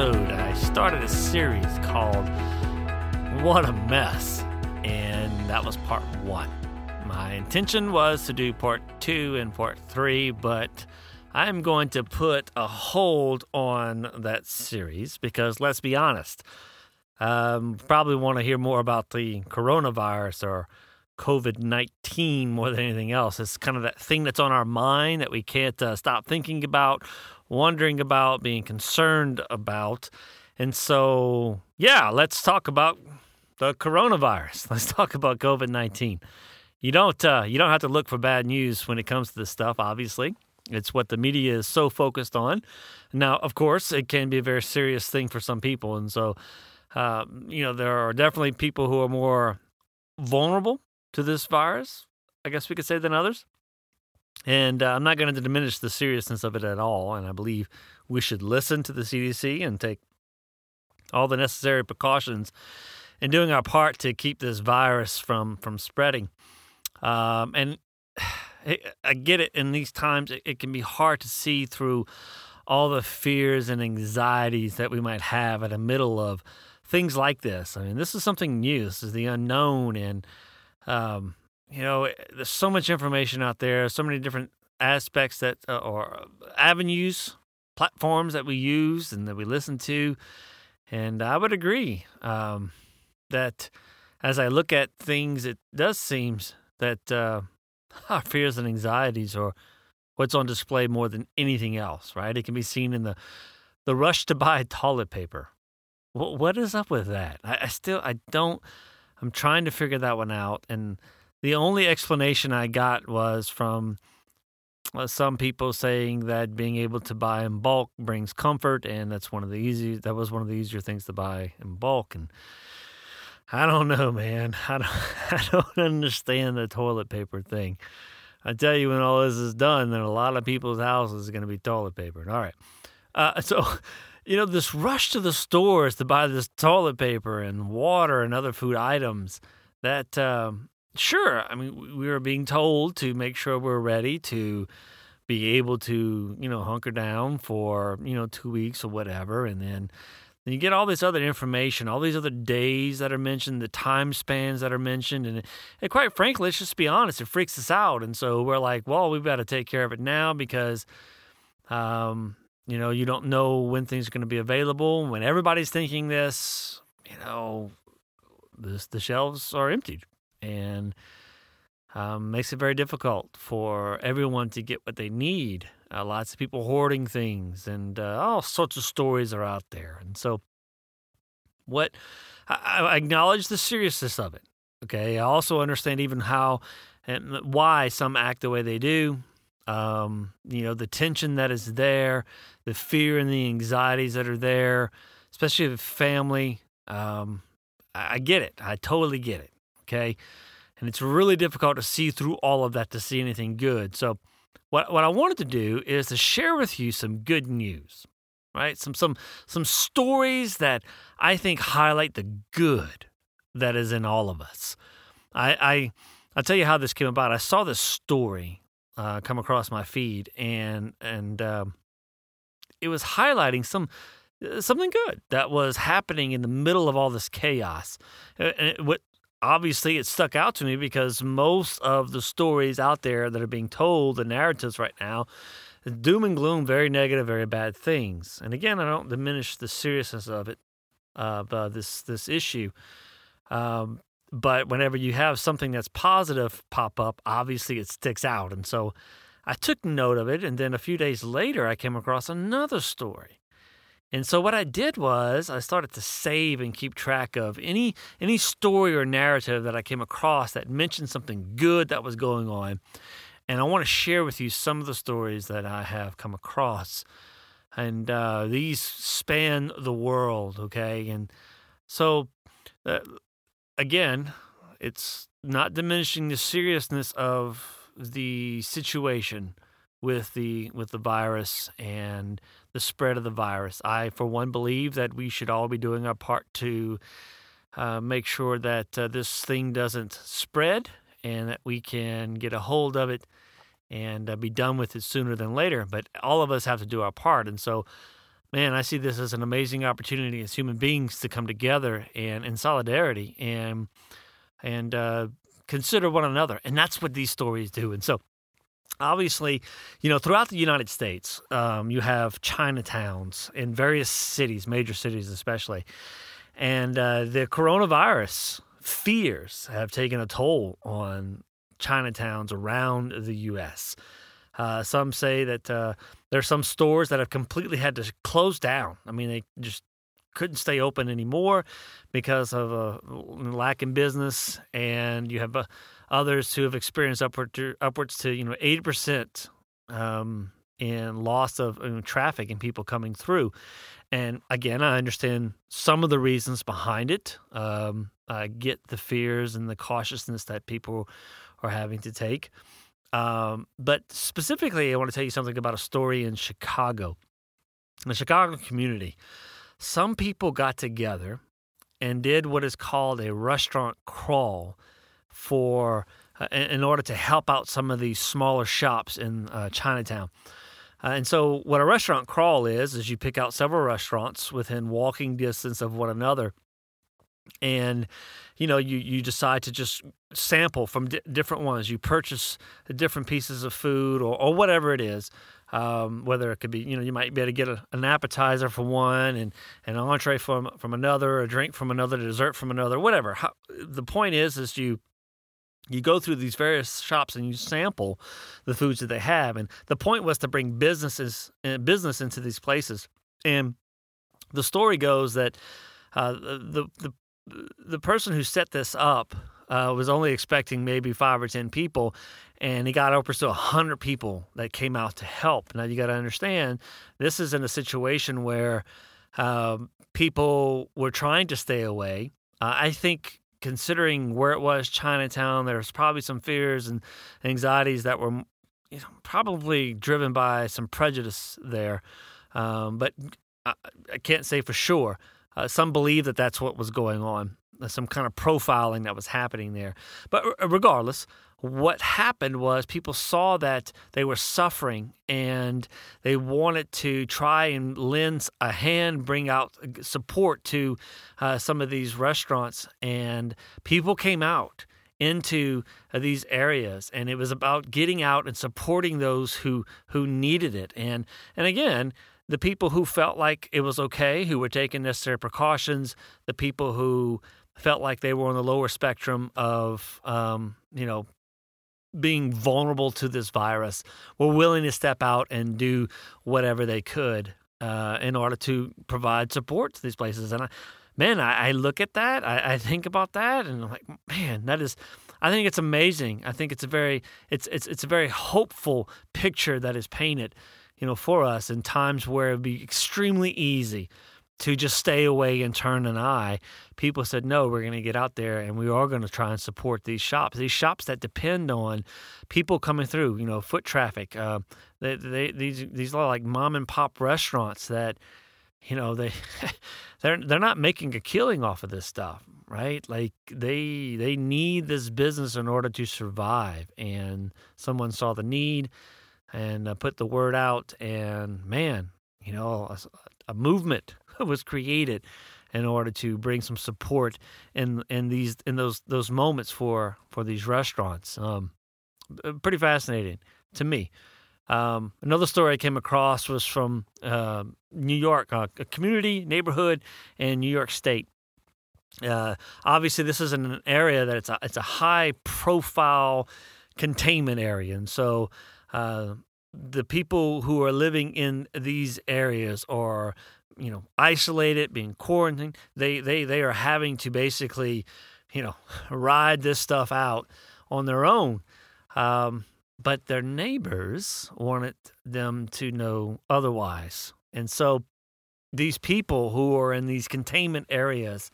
episode, I started a series called What a Mess, and that was part one. My intention was to do part two and part three, but I'm going to put a hold on that series because let's be honest, um, probably want to hear more about the coronavirus or COVID 19 more than anything else. It's kind of that thing that's on our mind that we can't uh, stop thinking about, wondering about, being concerned about. And so, yeah, let's talk about the coronavirus. Let's talk about COVID 19. You don't uh, you don't have to look for bad news when it comes to this stuff. Obviously, it's what the media is so focused on. Now, of course, it can be a very serious thing for some people, and so uh, you know there are definitely people who are more vulnerable to this virus. I guess we could say than others. And uh, I'm not going to diminish the seriousness of it at all. And I believe we should listen to the CDC and take all the necessary precautions in doing our part to keep this virus from from spreading. Um, and I get it. In these times, it, it can be hard to see through all the fears and anxieties that we might have in the middle of things like this. I mean, this is something new. This is the unknown, and um, you know, there's so much information out there, so many different aspects that uh, or avenues, platforms that we use and that we listen to, and I would agree um, that as I look at things, it does seem that uh, our fears and anxieties are what's on display more than anything else. Right? It can be seen in the the rush to buy toilet paper. what is up with that? I, I still I don't I'm trying to figure that one out. And the only explanation I got was from uh, some people saying that being able to buy in bulk brings comfort, and that's one of the easy. That was one of the easier things to buy in bulk. And I don't know, man. I don't. I don't understand the toilet paper thing. I tell you, when all this is done, then a lot of people's houses are going to be toilet papered. All right. Uh, so you know, this rush to the stores to buy this toilet paper and water and other food items that, um, sure, I mean, we were being told to make sure we're ready to be able to, you know, hunker down for, you know, two weeks or whatever. And then, then you get all this other information, all these other days that are mentioned, the time spans that are mentioned. And, and quite frankly, let's just be honest, it freaks us out. And so we're like, well, we've got to take care of it now because, um, you know, you don't know when things are going to be available. When everybody's thinking this, you know, this, the shelves are emptied and um, makes it very difficult for everyone to get what they need. Uh, lots of people hoarding things, and uh, all sorts of stories are out there. And so, what I, I acknowledge the seriousness of it. Okay, I also understand even how and why some act the way they do. Um, you know, the tension that is there, the fear and the anxieties that are there, especially with family. Um, I, I get it. I totally get it. Okay. And it's really difficult to see through all of that to see anything good. So, what, what I wanted to do is to share with you some good news, right? Some, some, some stories that I think highlight the good that is in all of us. I, I, I'll tell you how this came about. I saw this story uh, come across my feed, and and um, it was highlighting some uh, something good that was happening in the middle of all this chaos. Uh, what obviously it stuck out to me because most of the stories out there that are being told, the narratives right now, doom and gloom, very negative, very bad things. And again, I don't diminish the seriousness of it, of uh, this this issue. Um, but whenever you have something that's positive pop up, obviously it sticks out. And so I took note of it, and then a few days later, I came across another story. And so what I did was I started to save and keep track of any any story or narrative that I came across that mentioned something good that was going on. And I want to share with you some of the stories that I have come across. And uh, these span the world, okay? And so, uh, again, it's not diminishing the seriousness of the situation with the with the virus and the spread of the virus. I, for one, believe that we should all be doing our part to uh, make sure that uh, this thing doesn't spread and that we can get a hold of it and uh, be done with it sooner than later. But all of us have to do our part. And so, man, I see this as an amazing opportunity as human beings to come together and in solidarity and and uh, consider one another. And that's what these stories do. And so, obviously, you know, throughout the United States, um, you have Chinatowns in various cities, major cities especially. And uh, the coronavirus fears have taken a toll on Chinatowns around the U.S. Uh, some say that uh, there are some stores that have completely had to close down. I mean, they just couldn't stay open anymore because of a lack in business, and you have uh, others who have experienced upward to, upwards to you know eighty percent um, in loss of you know, traffic and people coming through. And again, I understand some of the reasons behind it. Um, I get the fears and the cautiousness that people are having to take. Um, but specifically, I want to tell you something about a story in Chicago, the Chicago community. Some people got together and did what is called a restaurant crawl for uh, in order to help out some of these smaller shops in uh, Chinatown. Uh, and so, what a restaurant crawl is, is you pick out several restaurants within walking distance of one another. And you know you you decide to just sample from di- different ones. You purchase different pieces of food or, or whatever it is um, whether it could be you know you might be able to get a, an appetizer from one and an entree from from another a drink from another a dessert from another whatever. How, the point is is you you go through these various shops and you sample the foods that they have and the point was to bring businesses uh, business into these places and the story goes that uh, the the the person who set this up uh, was only expecting maybe five or ten people, and he got upwards to hundred people that came out to help. Now you got to understand, this is in a situation where um, people were trying to stay away. Uh, I think, considering where it was, Chinatown, there's probably some fears and anxieties that were, you know, probably driven by some prejudice there. Um, but I, I can't say for sure. Uh, some believe that that's what was going on, uh, some kind of profiling that was happening there. But regardless, what happened was people saw that they were suffering and they wanted to try and lend a hand, bring out support to uh, some of these restaurants. And people came out into uh, these areas and it was about getting out and supporting those who who needed it and and again the people who felt like it was okay, who were taking necessary precautions, the people who felt like they were on the lower spectrum of, um, you know, being vulnerable to this virus, were willing to step out and do whatever they could uh, in order to provide support to these places. And I, man, I, I look at that, I, I, think about that, and I'm like, man, that is. I think it's amazing. I think it's a very, it's it's it's a very hopeful picture that is painted you know, for us in times where it'd be extremely easy to just stay away and turn an eye, people said, no, we're going to get out there and we are going to try and support these shops. These shops that depend on people coming through, you know, foot traffic. Uh, they, they, these these are like mom and pop restaurants that, you know, they they're they're not making a killing off of this stuff, right? Like they they need this business in order to survive, and someone saw the need and uh, put the word out. And man, you know, a, a, movement was created in order to bring some support in in these in those those moments for for these restaurants. Um, pretty fascinating to me. Um, another story I came across was from uh, New York, uh, a community neighborhood in New York State. Uh, obviously, this is an area that it's a it's a high profile containment area, and so uh, the people who are living in these areas are you know isolated being quarantined they they they are having to basically you know ride this stuff out on their own. Um, but their neighbors wanted them to know otherwise. And so these people who are in these containment areas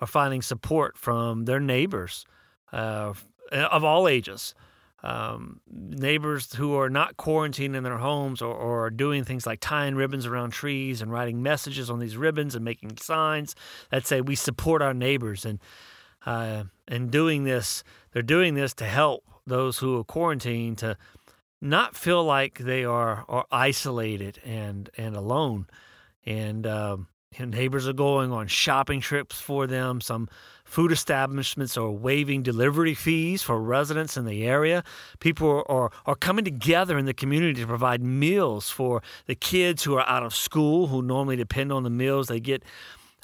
are finding support from their neighbors uh, of all ages um, neighbors who are not quarantined in their homes or, or doing things like tying ribbons around trees and writing messages on these ribbons and making signs that say we support our neighbors and uh, and doing this they're doing this to help those who are quarantined to not feel like they are, are isolated and, and alone. And, um, and neighbors are going on shopping trips for them. Some food establishments are waiving delivery fees for residents in the area. People are, are, coming together in the community to provide meals for the kids who are out of school, who normally depend on the meals they get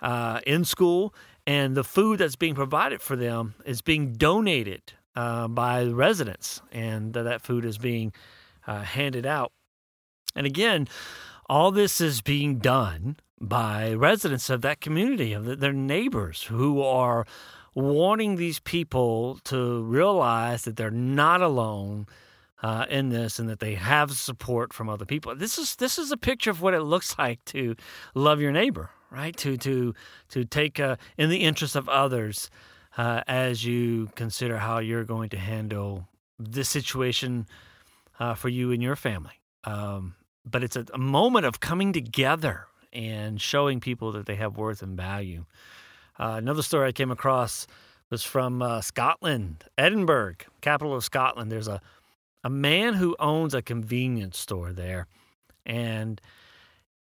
uh, in school. And the food that's being provided for them is being donated uh, by residents, and that food is being uh, handed out. And again, all this is being done by residents of that community, of their neighbors who are wanting these people to realize that they're not alone uh, in this and that they have support from other people. This is this is a picture of what it looks like to love your neighbor, right? To to to take uh, in the interest of others uh, as you consider how you're going to handle this situation uh, for you and your family. Um, but it's a, a moment of coming together and showing people that they have worth and value. Uh, another story I came across was from uh, Scotland, Edinburgh, capital of Scotland. There's a a man who owns a convenience store there, and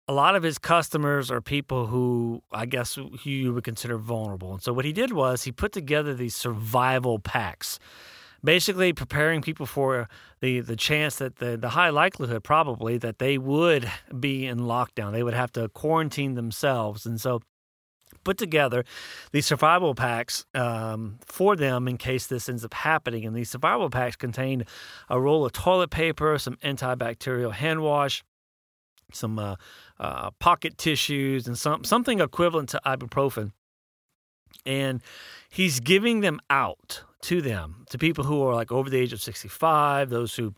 a lot of his customers are people who I guess you would consider vulnerable. And so what he did was he put together these survival packs basically preparing people for the, the chance that the, the high likelihood probably that they would be in lockdown. They would have to quarantine themselves. And so put together these survival packs um, for them in case this ends up happening. And these survival packs contain a roll of toilet paper, some antibacterial hand wash, some uh, uh, pocket tissues, and some something equivalent to ibuprofen. And he's giving them out to them, to people who are like over the age of 65, those who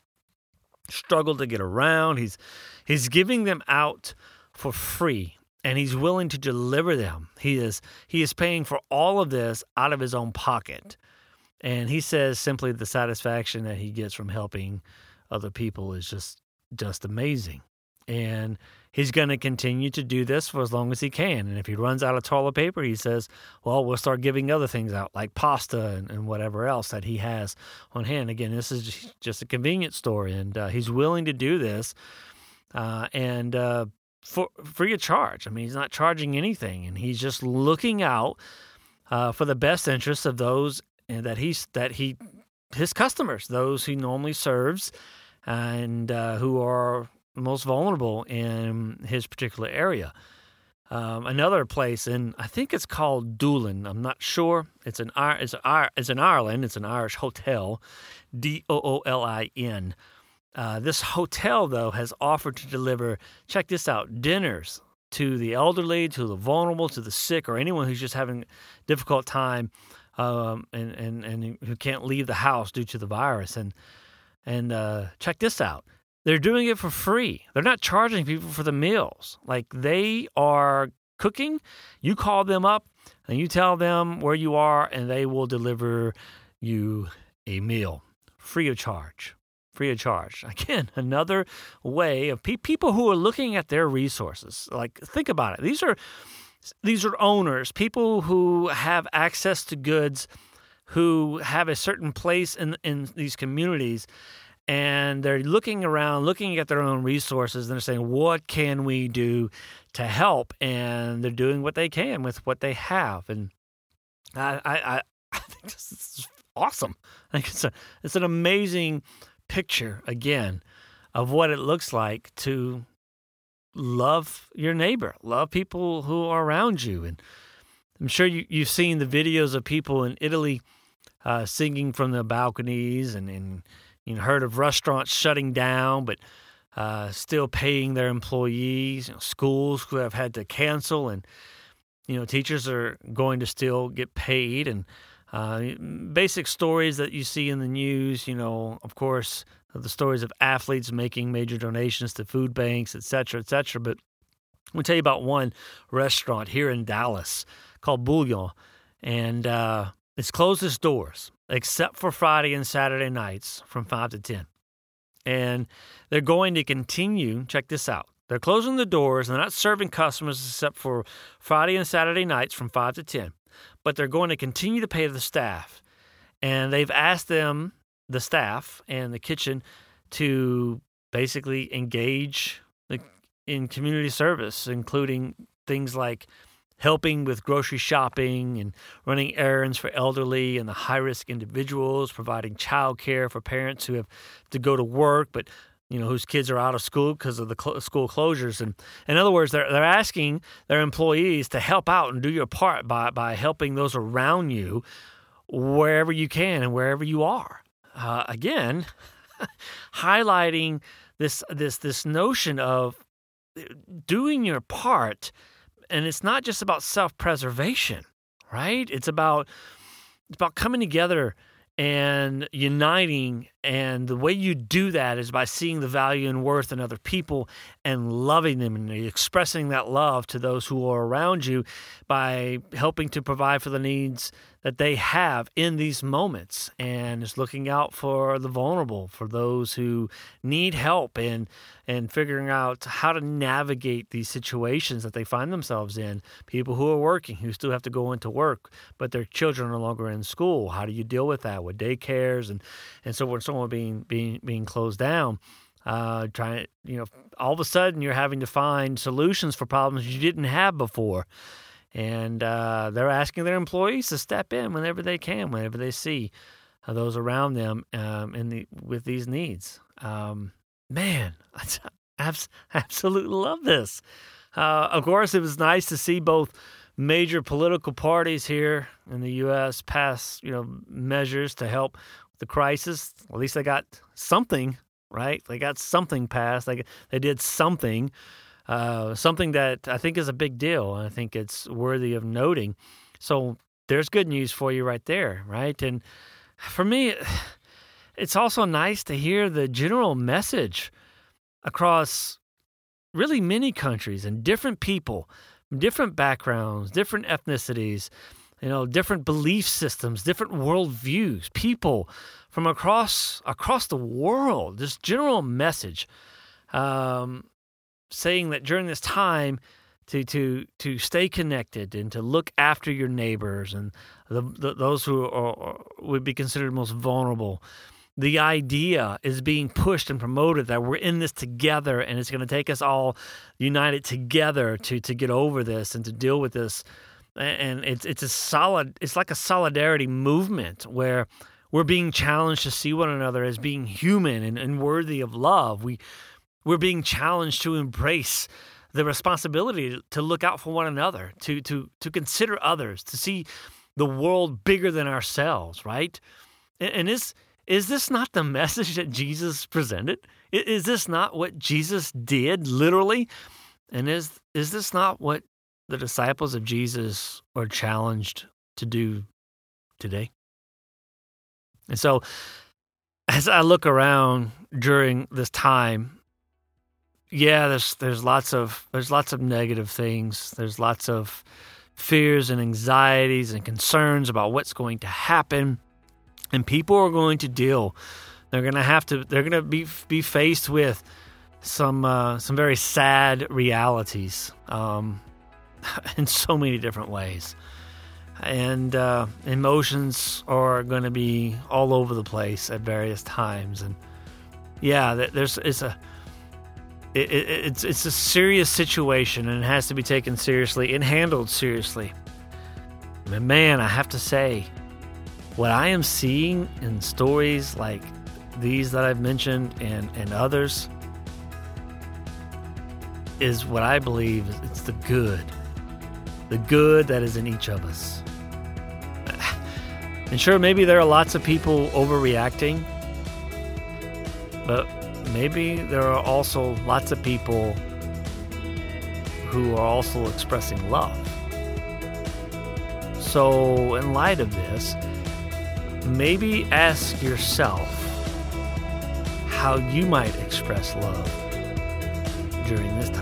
struggle to get around. He's he's giving them out for free and he's willing to deliver them. He is he is paying for all of this out of his own pocket. And he says simply the satisfaction that he gets from helping other people is just just amazing. And he's going to continue to do this for as long as he can. And if he runs out of toilet paper, he says, well, we'll start giving other things out like pasta and, and whatever else that he has on hand. Again, this is just a convenience store, and uh, he's willing to do this. Uh, and uh, for free of charge. I mean, he's not charging anything, and he's just looking out uh, for the best interests of those that he's that he his customers, those he normally serves, and uh, who are most vulnerable in his particular area. Um, another place, and I think it's called Doolin. I'm not sure. It's an it's an, it's in Ireland. It's an Irish hotel, D O O L I N. Uh, this hotel, though, has offered to deliver. Check this out: dinners to the elderly, to the vulnerable, to the sick, or anyone who's just having difficult time um, and, and and who can't leave the house due to the virus. And and uh, check this out: they're doing it for free. They're not charging people for the meals. Like they are cooking. You call them up and you tell them where you are, and they will deliver you a meal free of charge. Free of charge. Again, another way of pe- people who are looking at their resources. Like, think about it. These are these are owners, people who have access to goods, who have a certain place in in these communities, and they're looking around, looking at their own resources, and they're saying, "What can we do to help?" And they're doing what they can with what they have, and I, I, I think this is awesome. I think it's a, it's an amazing picture again of what it looks like to love your neighbor, love people who are around you, and I'm sure you, you've seen the videos of people in Italy uh, singing from the balconies and. and you know, heard of restaurants shutting down, but uh, still paying their employees. You know, schools who have had to cancel, and you know, teachers are going to still get paid. And uh, basic stories that you see in the news. You know, of course, the stories of athletes making major donations to food banks, et cetera, et cetera. But I'm gonna tell you about one restaurant here in Dallas called Bullion, and uh, it's closed its doors except for Friday and Saturday nights from 5 to 10. And they're going to continue, check this out. They're closing the doors. And they're not serving customers except for Friday and Saturday nights from 5 to 10. But they're going to continue to pay the staff. And they've asked them, the staff and the kitchen, to basically engage in community service, including things like helping with grocery shopping and running errands for elderly and the high risk individuals, providing childcare for parents who have to go to work but you know whose kids are out of school because of the cl- school closures. And in other words they're they're asking their employees to help out and do your part by by helping those around you wherever you can and wherever you are. Uh, again highlighting this this this notion of doing your part and it's not just about self-preservation right it's about it's about coming together and uniting. And the way you do that is by seeing the value and worth in other people and loving them and expressing that love to those who are around you by helping to provide for the needs that they have in these moments and is looking out for the vulnerable, for those who need help and and figuring out how to navigate these situations that they find themselves in. People who are working, who still have to go into work, but their children are no longer in school. How do you deal with that with daycares and and so on, Someone being being being closed down? Uh, trying, you know, all of a sudden you're having to find solutions for problems you didn't have before and uh, they're asking their employees to step in whenever they can, whenever they see uh, those around them um, in the with these needs. Um, man, I absolutely love this. Uh, of course, it was nice to see both major political parties here in the U.S. pass, you know, measures to help the crisis. At least they got something right. They got something passed. They they did something. Uh, something that I think is a big deal. I think it's worthy of noting. So there's good news for you right there, right? And for me, it's also nice to hear the general message across really many countries and different people, different backgrounds, different ethnicities, you know, different belief systems, different worldviews, people from across across the world. This general message um, saying that during this time to to to stay connected and to look after your neighbors and the, the, those who are, would be considered most vulnerable. The idea is being pushed and promoted that we're in this together, and it's going to take us all united together to to get over this and to deal with this. And it's it's a solid. It's like a solidarity movement where we're being challenged to see one another as being human and, and worthy of love. We we're being challenged to embrace the responsibility to look out for one another, to to to consider others, to see the world bigger than ourselves, right? And, and is is this not the message that Jesus presented? Is this not what Jesus did literally? And is is this not what the disciples of Jesus are challenged to do today? And so as I look around during this time yeah, there's there's lots of there's lots of negative things. There's lots of fears and anxieties and concerns about what's going to happen, and people are going to deal. They're going to have to. They're going to be be faced with some uh, some very sad realities um, in so many different ways, and uh, emotions are going to be all over the place at various times. And yeah, there's it's a it, it, it's it's a serious situation and it has to be taken seriously and handled seriously. Man, I have to say, what I am seeing in stories like these that I've mentioned and, and others is what I believe it's the good. The good that is in each of us. And sure, maybe there are lots of people overreacting, but maybe there are also lots of people who are also expressing love. So, in light of this, maybe ask yourself how you might express love during this time.